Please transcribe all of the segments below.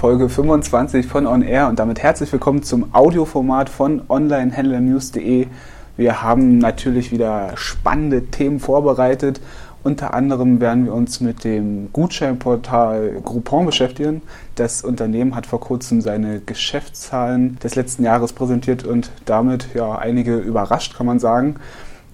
Folge 25 von On Air und damit herzlich willkommen zum Audioformat von onlinehändlernews.de. Wir haben natürlich wieder spannende Themen vorbereitet. Unter anderem werden wir uns mit dem Gutscheinportal Groupon beschäftigen. Das Unternehmen hat vor kurzem seine Geschäftszahlen des letzten Jahres präsentiert und damit ja einige überrascht, kann man sagen.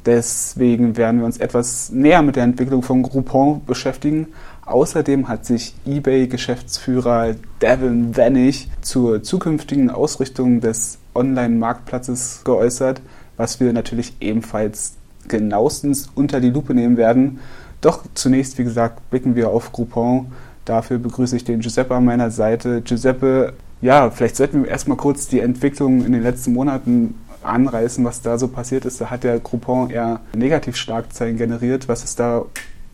Deswegen werden wir uns etwas näher mit der Entwicklung von Groupon beschäftigen. Außerdem hat sich eBay-Geschäftsführer Devin Wennig zur zukünftigen Ausrichtung des Online-Marktplatzes geäußert, was wir natürlich ebenfalls genauestens unter die Lupe nehmen werden. Doch zunächst, wie gesagt, blicken wir auf Groupon. Dafür begrüße ich den Giuseppe an meiner Seite. Giuseppe, ja, vielleicht sollten wir erstmal kurz die Entwicklung in den letzten Monaten anreißen, was da so passiert ist. Da hat der Groupon eher Negativschlagzeilen generiert. Was ist da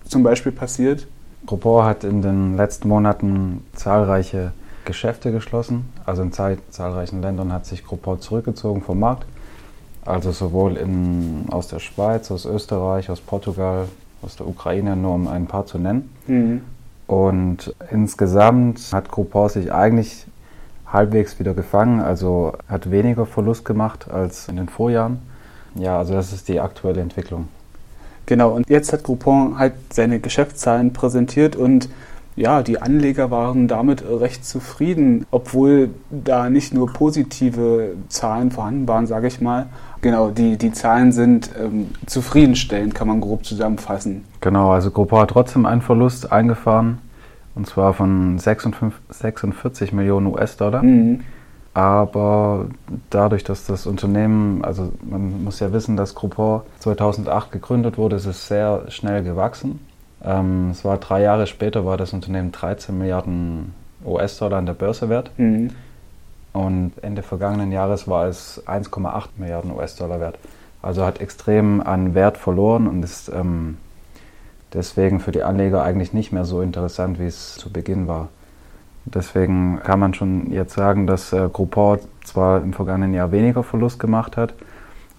zum Beispiel passiert? Groupon hat in den letzten Monaten zahlreiche Geschäfte geschlossen. Also in zahlreichen Ländern hat sich Groupon zurückgezogen vom Markt. Also sowohl in, aus der Schweiz, aus Österreich, aus Portugal, aus der Ukraine, nur um ein paar zu nennen. Mhm. Und insgesamt hat Groupon sich eigentlich halbwegs wieder gefangen, also hat weniger Verlust gemacht als in den Vorjahren. Ja, also das ist die aktuelle Entwicklung. Genau, und jetzt hat Groupon halt seine Geschäftszahlen präsentiert und ja, die Anleger waren damit recht zufrieden, obwohl da nicht nur positive Zahlen vorhanden waren, sage ich mal. Genau, die, die Zahlen sind ähm, zufriedenstellend, kann man grob zusammenfassen. Genau, also Groupon hat trotzdem einen Verlust eingefahren und zwar von 56, 46 Millionen US-Dollar. Mhm. Aber dadurch, dass das Unternehmen, also man muss ja wissen, dass Groupon 2008 gegründet wurde, ist es sehr schnell gewachsen. Ähm, es war drei Jahre später, war das Unternehmen 13 Milliarden US-Dollar an der Börse wert. Mhm. Und Ende vergangenen Jahres war es 1,8 Milliarden US-Dollar wert. Also hat extrem an Wert verloren und ist ähm, deswegen für die Anleger eigentlich nicht mehr so interessant, wie es zu Beginn war. Deswegen kann man schon jetzt sagen, dass äh, Groupon zwar im vergangenen Jahr weniger Verlust gemacht hat,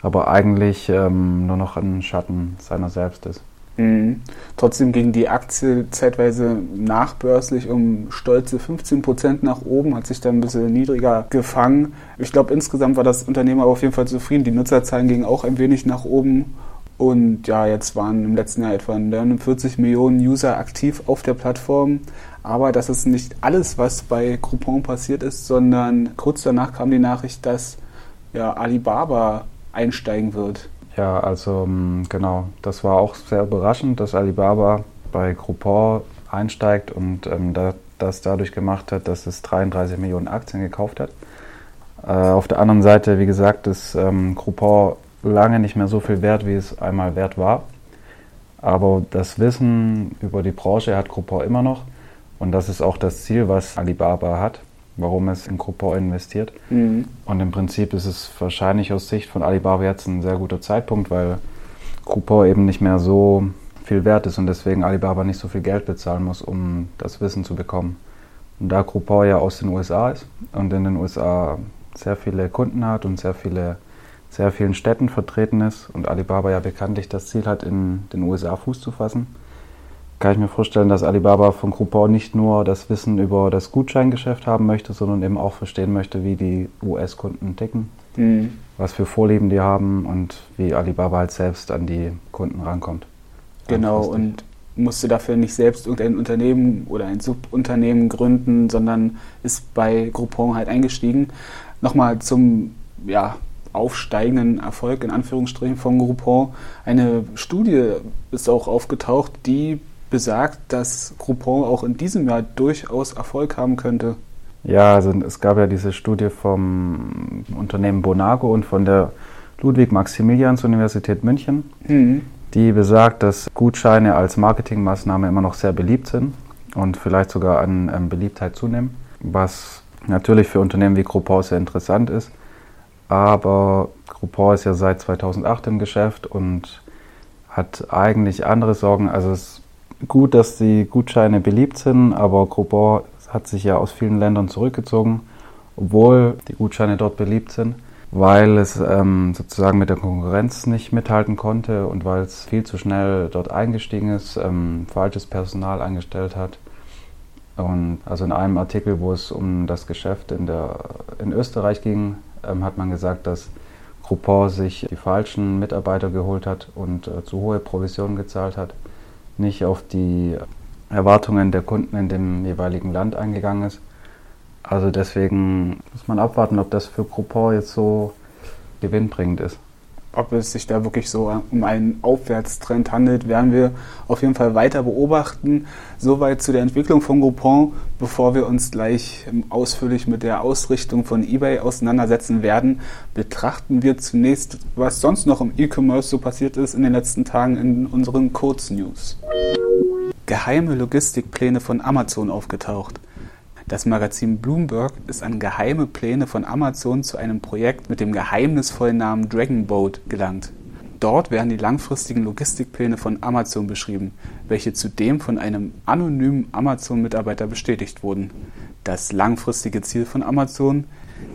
aber eigentlich ähm, nur noch ein Schatten seiner selbst ist. Mhm. Trotzdem ging die Aktie zeitweise nachbörslich um stolze 15 Prozent nach oben, hat sich dann ein bisschen niedriger gefangen. Ich glaube, insgesamt war das Unternehmen aber auf jeden Fall zufrieden. Die Nutzerzahlen gingen auch ein wenig nach oben und ja, jetzt waren im letzten Jahr etwa 49 Millionen User aktiv auf der Plattform. Aber das ist nicht alles, was bei Groupon passiert ist, sondern kurz danach kam die Nachricht, dass ja, Alibaba einsteigen wird. Ja, also ähm, genau, das war auch sehr überraschend, dass Alibaba bei Groupon einsteigt und ähm, da, das dadurch gemacht hat, dass es 33 Millionen Aktien gekauft hat. Äh, auf der anderen Seite, wie gesagt, ist ähm, Groupon lange nicht mehr so viel wert, wie es einmal wert war. Aber das Wissen über die Branche hat Groupon immer noch. Und das ist auch das Ziel, was Alibaba hat, warum es in Groupon investiert. Mhm. Und im Prinzip ist es wahrscheinlich aus Sicht von Alibaba jetzt ein sehr guter Zeitpunkt, weil Groupon eben nicht mehr so viel wert ist und deswegen Alibaba nicht so viel Geld bezahlen muss, um das Wissen zu bekommen. Und da Groupon ja aus den USA ist und in den USA sehr viele Kunden hat und sehr viele sehr vielen Städten vertreten ist und Alibaba ja bekanntlich das Ziel hat, in den USA Fuß zu fassen, kann ich mir vorstellen, dass Alibaba von Groupon nicht nur das Wissen über das Gutscheingeschäft haben möchte, sondern eben auch verstehen möchte, wie die US-Kunden ticken, mhm. was für Vorlieben die haben und wie Alibaba halt selbst an die Kunden rankommt. Genau, und musste dafür nicht selbst irgendein Unternehmen oder ein Subunternehmen gründen, sondern ist bei Groupon halt eingestiegen. Nochmal zum ja, aufsteigenden Erfolg in Anführungsstrichen von Groupon. Eine Studie ist auch aufgetaucht, die besagt, dass Groupon auch in diesem Jahr durchaus Erfolg haben könnte. Ja, also es gab ja diese Studie vom Unternehmen Bonago und von der Ludwig-Maximilians-Universität München, mhm. die besagt, dass Gutscheine als Marketingmaßnahme immer noch sehr beliebt sind und vielleicht sogar an ähm, Beliebtheit zunehmen, was natürlich für Unternehmen wie Groupon sehr interessant ist. Aber Groupon ist ja seit 2008 im Geschäft und hat eigentlich andere Sorgen. Also es ist gut, dass die Gutscheine beliebt sind, aber Groupon hat sich ja aus vielen Ländern zurückgezogen, obwohl die Gutscheine dort beliebt sind, weil es ähm, sozusagen mit der Konkurrenz nicht mithalten konnte und weil es viel zu schnell dort eingestiegen ist, ähm, falsches Personal eingestellt hat Und also in einem Artikel, wo es um das Geschäft in, der, in Österreich ging, ähm, hat man gesagt, dass Groupon sich die falschen Mitarbeiter geholt hat und äh, zu hohe Provisionen gezahlt hat, nicht auf die Erwartungen der Kunden in dem jeweiligen Land eingegangen ist. Also deswegen muss man abwarten, ob das für Groupon jetzt so gewinnbringend ist ob es sich da wirklich so um einen Aufwärtstrend handelt, werden wir auf jeden Fall weiter beobachten. Soweit zu der Entwicklung von Groupon, bevor wir uns gleich ausführlich mit der Ausrichtung von eBay auseinandersetzen werden, betrachten wir zunächst, was sonst noch im E-Commerce so passiert ist in den letzten Tagen in unseren Kurznews. Geheime Logistikpläne von Amazon aufgetaucht. Das Magazin Bloomberg ist an geheime Pläne von Amazon zu einem Projekt mit dem geheimnisvollen Namen Dragonboat gelangt. Dort werden die langfristigen Logistikpläne von Amazon beschrieben, welche zudem von einem anonymen Amazon-Mitarbeiter bestätigt wurden. Das langfristige Ziel von Amazon,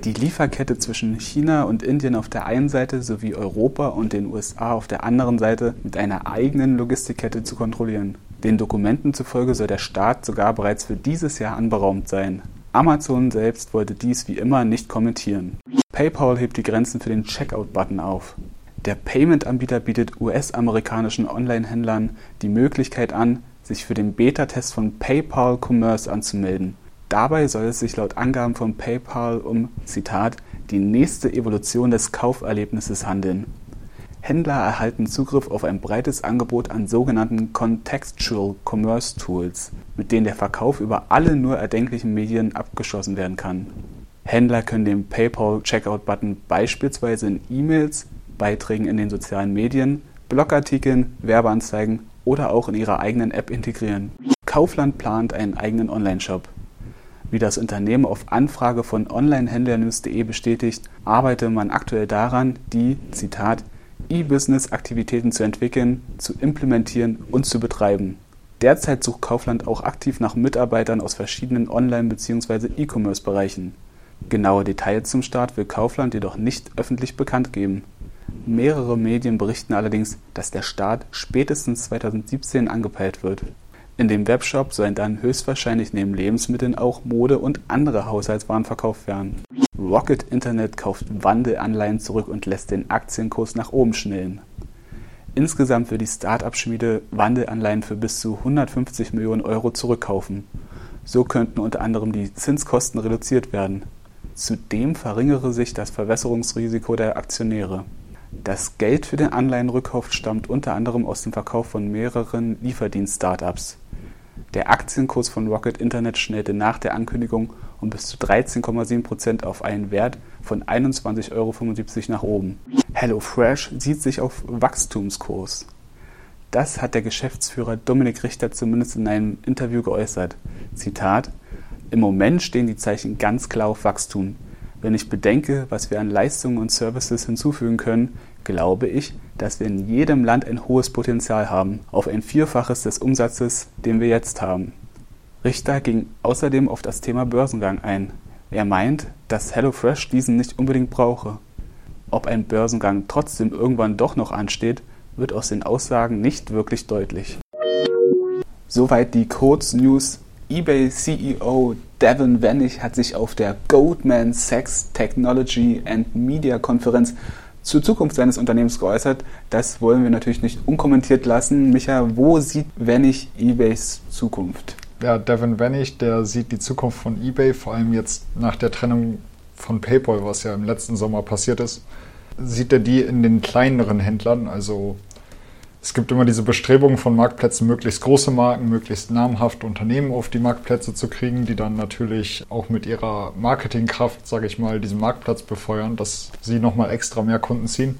die Lieferkette zwischen China und Indien auf der einen Seite sowie Europa und den USA auf der anderen Seite mit einer eigenen Logistikkette zu kontrollieren. Den Dokumenten zufolge soll der Start sogar bereits für dieses Jahr anberaumt sein. Amazon selbst wollte dies wie immer nicht kommentieren. PayPal hebt die Grenzen für den Checkout-Button auf. Der Payment-Anbieter bietet US-amerikanischen Online-Händlern die Möglichkeit an, sich für den Beta-Test von PayPal Commerce anzumelden. Dabei soll es sich laut Angaben von PayPal um, Zitat, die nächste Evolution des Kauferlebnisses handeln. Händler erhalten Zugriff auf ein breites Angebot an sogenannten Contextual Commerce Tools, mit denen der Verkauf über alle nur erdenklichen Medien abgeschlossen werden kann. Händler können den PayPal-Checkout-Button beispielsweise in E-Mails, Beiträgen in den sozialen Medien, Blogartikeln, Werbeanzeigen oder auch in ihrer eigenen App integrieren. Kaufland plant einen eigenen Online-Shop. Wie das Unternehmen auf Anfrage von Onlinehändlernews.de bestätigt, arbeite man aktuell daran, die, Zitat, E-Business-Aktivitäten zu entwickeln, zu implementieren und zu betreiben. Derzeit sucht Kaufland auch aktiv nach Mitarbeitern aus verschiedenen Online- bzw. E-Commerce-Bereichen. Genaue Details zum Start will Kaufland jedoch nicht öffentlich bekannt geben. Mehrere Medien berichten allerdings, dass der Start spätestens 2017 angepeilt wird. In dem Webshop sollen dann höchstwahrscheinlich neben Lebensmitteln auch Mode und andere Haushaltswaren verkauft werden. Rocket Internet kauft Wandelanleihen zurück und lässt den Aktienkurs nach oben schnellen. Insgesamt will die Start-up-Schmiede Wandelanleihen für bis zu 150 Millionen Euro zurückkaufen. So könnten unter anderem die Zinskosten reduziert werden. Zudem verringere sich das Verwässerungsrisiko der Aktionäre. Das Geld für den Anleihenrückkauf stammt unter anderem aus dem Verkauf von mehreren Lieferdienst-Startups. Der Aktienkurs von Rocket Internet schnellte nach der Ankündigung um bis zu 13,7 Prozent auf einen Wert von 21,75 Euro nach oben. HelloFresh sieht sich auf Wachstumskurs. Das hat der Geschäftsführer Dominik Richter zumindest in einem Interview geäußert. Zitat: Im Moment stehen die Zeichen ganz klar auf Wachstum. Wenn ich bedenke, was wir an Leistungen und Services hinzufügen können, glaube ich, dass wir in jedem Land ein hohes Potenzial haben, auf ein Vierfaches des Umsatzes, den wir jetzt haben. Richter ging außerdem auf das Thema Börsengang ein. Er meint, dass HelloFresh diesen nicht unbedingt brauche. Ob ein Börsengang trotzdem irgendwann doch noch ansteht, wird aus den Aussagen nicht wirklich deutlich. Soweit die Kurznews. eBay CEO Devin Wennig hat sich auf der Goldman Sachs Technology and Media Konferenz zur Zukunft seines Unternehmens geäußert. Das wollen wir natürlich nicht unkommentiert lassen. Micha, wo sieht Wennig eBays Zukunft? ja, Devin Wennig, der sieht die Zukunft von eBay, vor allem jetzt nach der Trennung von PayPal, was ja im letzten Sommer passiert ist, sieht er die in den kleineren Händlern. Also es gibt immer diese Bestrebungen von Marktplätzen, möglichst große Marken, möglichst namhafte Unternehmen auf die Marktplätze zu kriegen, die dann natürlich auch mit ihrer Marketingkraft, sage ich mal, diesen Marktplatz befeuern, dass sie nochmal extra mehr Kunden ziehen.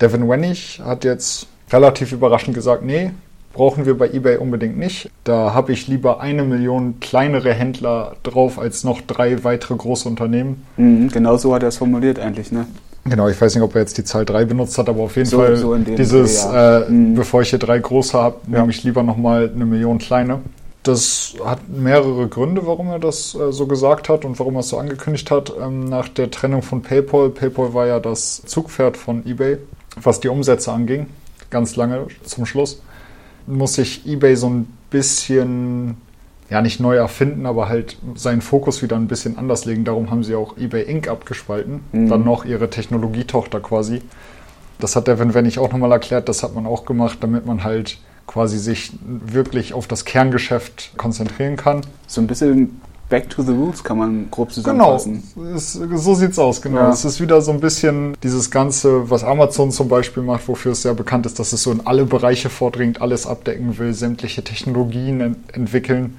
Devin Wennig hat jetzt relativ überraschend gesagt, nee, brauchen wir bei eBay unbedingt nicht. Da habe ich lieber eine Million kleinere Händler drauf als noch drei weitere große Unternehmen. Mhm, genau so hat er es formuliert eigentlich, ne? Genau, ich weiß nicht, ob er jetzt die Zahl 3 benutzt hat, aber auf jeden so, Fall so dieses, Dreh, ja. äh, mhm. bevor ich hier drei große habe, ja. nehme ich lieber nochmal eine Million kleine. Das hat mehrere Gründe, warum er das äh, so gesagt hat und warum er es so angekündigt hat. Ähm, nach der Trennung von PayPal, PayPal war ja das Zugpferd von eBay, was die Umsätze anging, ganz lange zum Schluss muss sich eBay so ein bisschen ja nicht neu erfinden, aber halt seinen Fokus wieder ein bisschen anders legen. Darum haben sie auch eBay Inc. abgespalten, mhm. dann noch ihre Technologietochter quasi. Das hat der Wenn ich auch nochmal erklärt, das hat man auch gemacht, damit man halt quasi sich wirklich auf das Kerngeschäft konzentrieren kann. So ein bisschen Back to the Roots kann man grob zusammenfassen. Genau, es, so sieht's aus, genau. Ja. Es ist wieder so ein bisschen dieses Ganze, was Amazon zum Beispiel macht, wofür es sehr bekannt ist, dass es so in alle Bereiche vordringt, alles abdecken will, sämtliche Technologien ent entwickeln.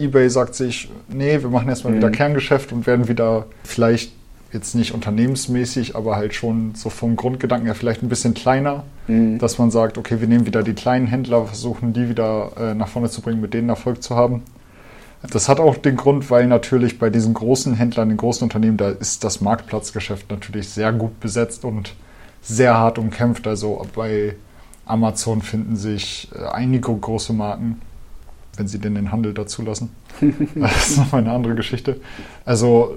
eBay sagt sich, nee, wir machen erstmal mhm. wieder Kerngeschäft und werden wieder vielleicht jetzt nicht unternehmensmäßig, aber halt schon so vom Grundgedanken her vielleicht ein bisschen kleiner, mhm. dass man sagt, okay, wir nehmen wieder die kleinen Händler, versuchen die wieder äh, nach vorne zu bringen, mit denen Erfolg zu haben. Das hat auch den Grund, weil natürlich bei diesen großen Händlern, den großen Unternehmen, da ist das Marktplatzgeschäft natürlich sehr gut besetzt und sehr hart umkämpft. Also bei Amazon finden sich äh, einige große Marken, wenn sie denn den Handel dazu lassen. Das ist nochmal eine andere Geschichte. Also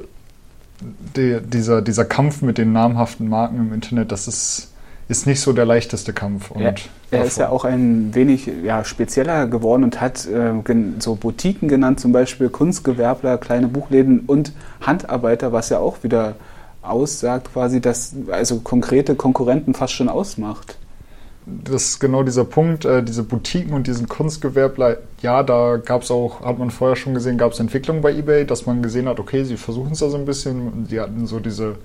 die, dieser, dieser Kampf mit den namhaften Marken im Internet, das ist ist nicht so der leichteste Kampf. Er, er ist ja auch ein wenig ja, spezieller geworden und hat äh, so Boutiquen genannt, zum Beispiel Kunstgewerbler, kleine Buchläden und Handarbeiter, was ja auch wieder aussagt, quasi, dass also konkrete Konkurrenten fast schon ausmacht. Das ist genau dieser Punkt, äh, diese Boutiquen und diesen Kunstgewerbler, ja, da gab es auch, hat man vorher schon gesehen, gab es Entwicklungen bei eBay, dass man gesehen hat, okay, sie versuchen es da so ein bisschen, sie hatten so diese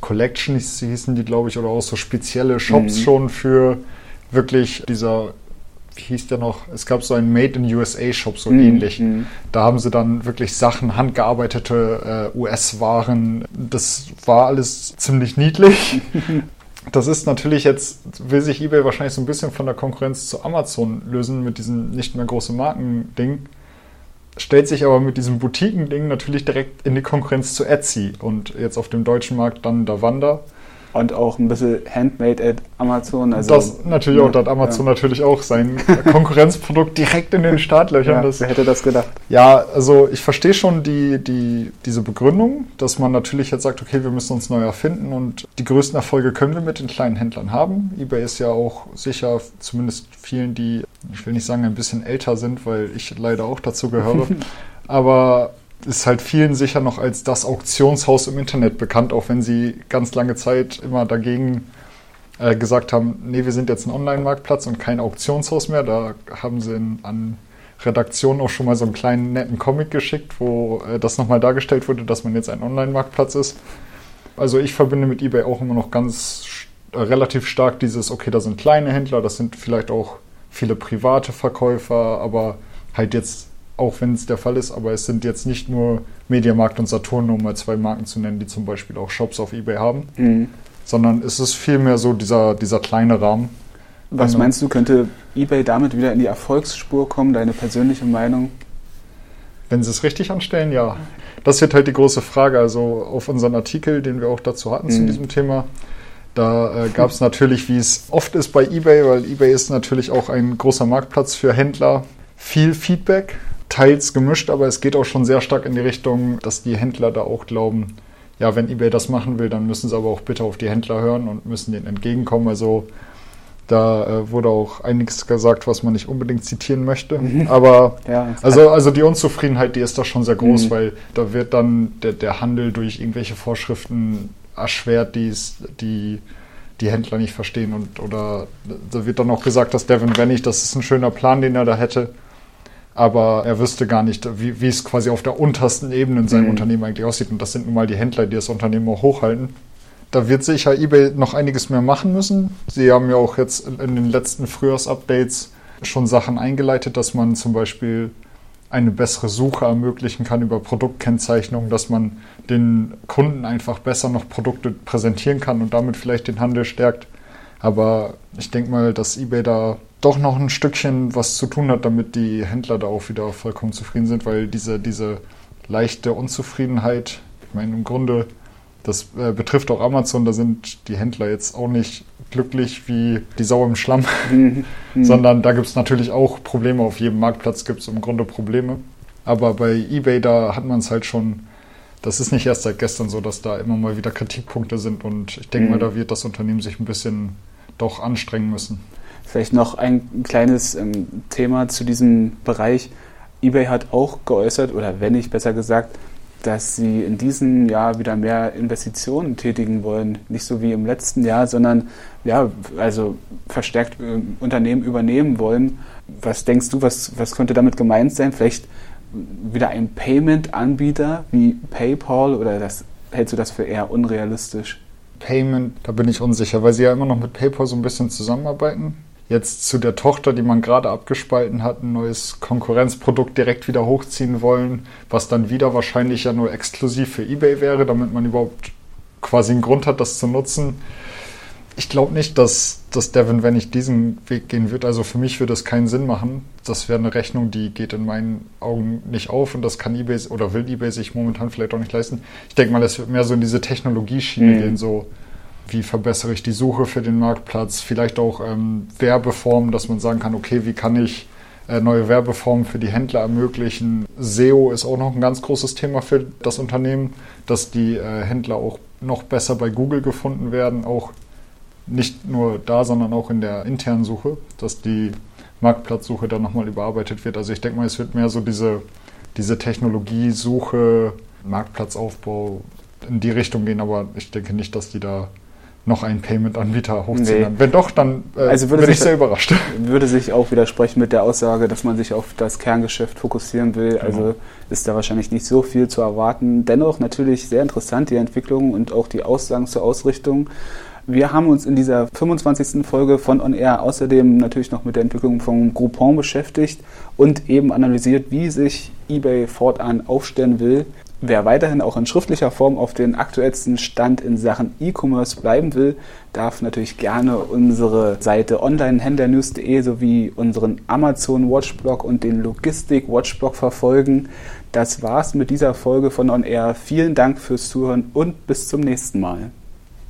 Collections hießen die, glaube ich, oder auch so spezielle Shops mhm. schon für wirklich dieser, wie hieß der noch? Es gab so einen Made in USA Shop, so mhm. ähnlich. Mhm. Da haben sie dann wirklich Sachen, handgearbeitete äh, US-Waren. Das war alles ziemlich niedlich. Das ist natürlich jetzt, will sich eBay wahrscheinlich so ein bisschen von der Konkurrenz zu Amazon lösen mit diesem nicht mehr großen Marken-Ding stellt sich aber mit diesem Boutiquending natürlich direkt in die Konkurrenz zu Etsy und jetzt auf dem deutschen Markt dann Davanda. Und auch ein bisschen Handmade at Amazon. Also, das natürlich auch, da hat Amazon ja. natürlich auch sein Konkurrenzprodukt direkt in den Startlöchern. Ja, wer hätte das gedacht? Ja, also ich verstehe schon die, die, diese Begründung, dass man natürlich jetzt sagt, okay, wir müssen uns neu erfinden und die größten Erfolge können wir mit den kleinen Händlern haben. eBay ist ja auch sicher, zumindest vielen, die, ich will nicht sagen, ein bisschen älter sind, weil ich leider auch dazu gehöre, aber ist halt vielen sicher noch als das Auktionshaus im Internet bekannt, auch wenn sie ganz lange Zeit immer dagegen äh, gesagt haben, nee, wir sind jetzt ein Online-Marktplatz und kein Auktionshaus mehr. Da haben sie in, an Redaktion auch schon mal so einen kleinen netten Comic geschickt, wo äh, das nochmal dargestellt wurde, dass man jetzt ein Online-Marktplatz ist. Also ich verbinde mit eBay auch immer noch ganz äh, relativ stark dieses, okay, da sind kleine Händler, das sind vielleicht auch viele private Verkäufer, aber halt jetzt auch wenn es der Fall ist, aber es sind jetzt nicht nur Mediamarkt und Saturn, um mal zwei Marken zu nennen, die zum Beispiel auch Shops auf Ebay haben, mhm. sondern es ist vielmehr so dieser, dieser kleine Rahmen. Was also, meinst du, könnte Ebay damit wieder in die Erfolgsspur kommen, deine persönliche Meinung? Wenn sie es richtig anstellen, ja. Das wird halt die große Frage. Also auf unseren Artikel, den wir auch dazu hatten mhm. zu diesem Thema, da äh, gab es natürlich, wie es oft ist bei eBay, weil eBay ist natürlich auch ein großer Marktplatz für Händler, viel Feedback teils gemischt, aber es geht auch schon sehr stark in die Richtung, dass die Händler da auch glauben, ja, wenn eBay das machen will, dann müssen sie aber auch bitte auf die Händler hören und müssen denen entgegenkommen. Also da äh, wurde auch einiges gesagt, was man nicht unbedingt zitieren möchte. Mhm. Aber ja, also, also die Unzufriedenheit, die ist da schon sehr groß, mhm. weil da wird dann der, der Handel durch irgendwelche Vorschriften erschwert, die's, die die Händler nicht verstehen. Und oder da wird dann auch gesagt, dass Devin Wennig, das ist ein schöner Plan, den er da hätte aber er wüsste gar nicht, wie, wie es quasi auf der untersten Ebene in seinem mhm. Unternehmen eigentlich aussieht. Und das sind nun mal die Händler, die das Unternehmen auch hochhalten. Da wird sicher eBay noch einiges mehr machen müssen. Sie haben ja auch jetzt in den letzten Frühjahrsupdates schon Sachen eingeleitet, dass man zum Beispiel eine bessere Suche ermöglichen kann über Produktkennzeichnung, dass man den Kunden einfach besser noch Produkte präsentieren kann und damit vielleicht den Handel stärkt. Aber ich denke mal, dass eBay da doch noch ein Stückchen was zu tun hat, damit die Händler da auch wieder vollkommen zufrieden sind, weil diese, diese leichte Unzufriedenheit, ich meine, im Grunde, das äh, betrifft auch Amazon, da sind die Händler jetzt auch nicht glücklich wie die Sau im Schlamm, mhm. sondern da gibt es natürlich auch Probleme. Auf jedem Marktplatz gibt es im Grunde Probleme. Aber bei eBay, da hat man es halt schon, das ist nicht erst seit gestern so, dass da immer mal wieder Kritikpunkte sind und ich denke mhm. mal, da wird das Unternehmen sich ein bisschen doch anstrengen müssen. Vielleicht noch ein kleines ähm, Thema zu diesem Bereich. eBay hat auch geäußert, oder wenn nicht besser gesagt, dass sie in diesem Jahr wieder mehr Investitionen tätigen wollen. Nicht so wie im letzten Jahr, sondern ja, also verstärkt äh, Unternehmen übernehmen wollen. Was denkst du, was, was könnte damit gemeint sein? Vielleicht wieder ein Payment-Anbieter wie PayPal oder das, hältst du das für eher unrealistisch? Payment, da bin ich unsicher, weil sie ja immer noch mit PayPal so ein bisschen zusammenarbeiten jetzt zu der Tochter, die man gerade abgespalten hat, ein neues Konkurrenzprodukt direkt wieder hochziehen wollen, was dann wieder wahrscheinlich ja nur exklusiv für eBay wäre, damit man überhaupt quasi einen Grund hat, das zu nutzen. Ich glaube nicht, dass, dass Devin, wenn ich diesen Weg gehen wird, also für mich würde es keinen Sinn machen. Das wäre eine Rechnung, die geht in meinen Augen nicht auf und das kann eBay oder will eBay sich momentan vielleicht auch nicht leisten. Ich denke mal, es wird mehr so in diese Technologieschiene mhm. gehen, so wie verbessere ich die Suche für den Marktplatz, vielleicht auch ähm, Werbeformen, dass man sagen kann, okay, wie kann ich äh, neue Werbeformen für die Händler ermöglichen. SEO ist auch noch ein ganz großes Thema für das Unternehmen, dass die äh, Händler auch noch besser bei Google gefunden werden, auch nicht nur da, sondern auch in der internen Suche, dass die Marktplatzsuche dann nochmal überarbeitet wird. Also ich denke mal, es wird mehr so diese, diese Technologiesuche, Marktplatzaufbau in die Richtung gehen, aber ich denke nicht, dass die da noch einen Payment-Anbieter hochziehen. Nee. Wenn doch, dann äh, also würde bin ich sehr überrascht. Würde sich auch widersprechen mit der Aussage, dass man sich auf das Kerngeschäft fokussieren will. Genau. Also ist da wahrscheinlich nicht so viel zu erwarten. Dennoch natürlich sehr interessant die Entwicklung und auch die Aussagen zur Ausrichtung. Wir haben uns in dieser 25. Folge von On Air außerdem natürlich noch mit der Entwicklung von Groupon beschäftigt und eben analysiert, wie sich eBay fortan aufstellen will. Wer weiterhin auch in schriftlicher Form auf den aktuellsten Stand in Sachen E-Commerce bleiben will, darf natürlich gerne unsere Seite onlinehändlernews.de sowie unseren Amazon Watchblog und den Logistik Watchblog verfolgen. Das war's mit dieser Folge von On Air. Vielen Dank fürs Zuhören und bis zum nächsten Mal.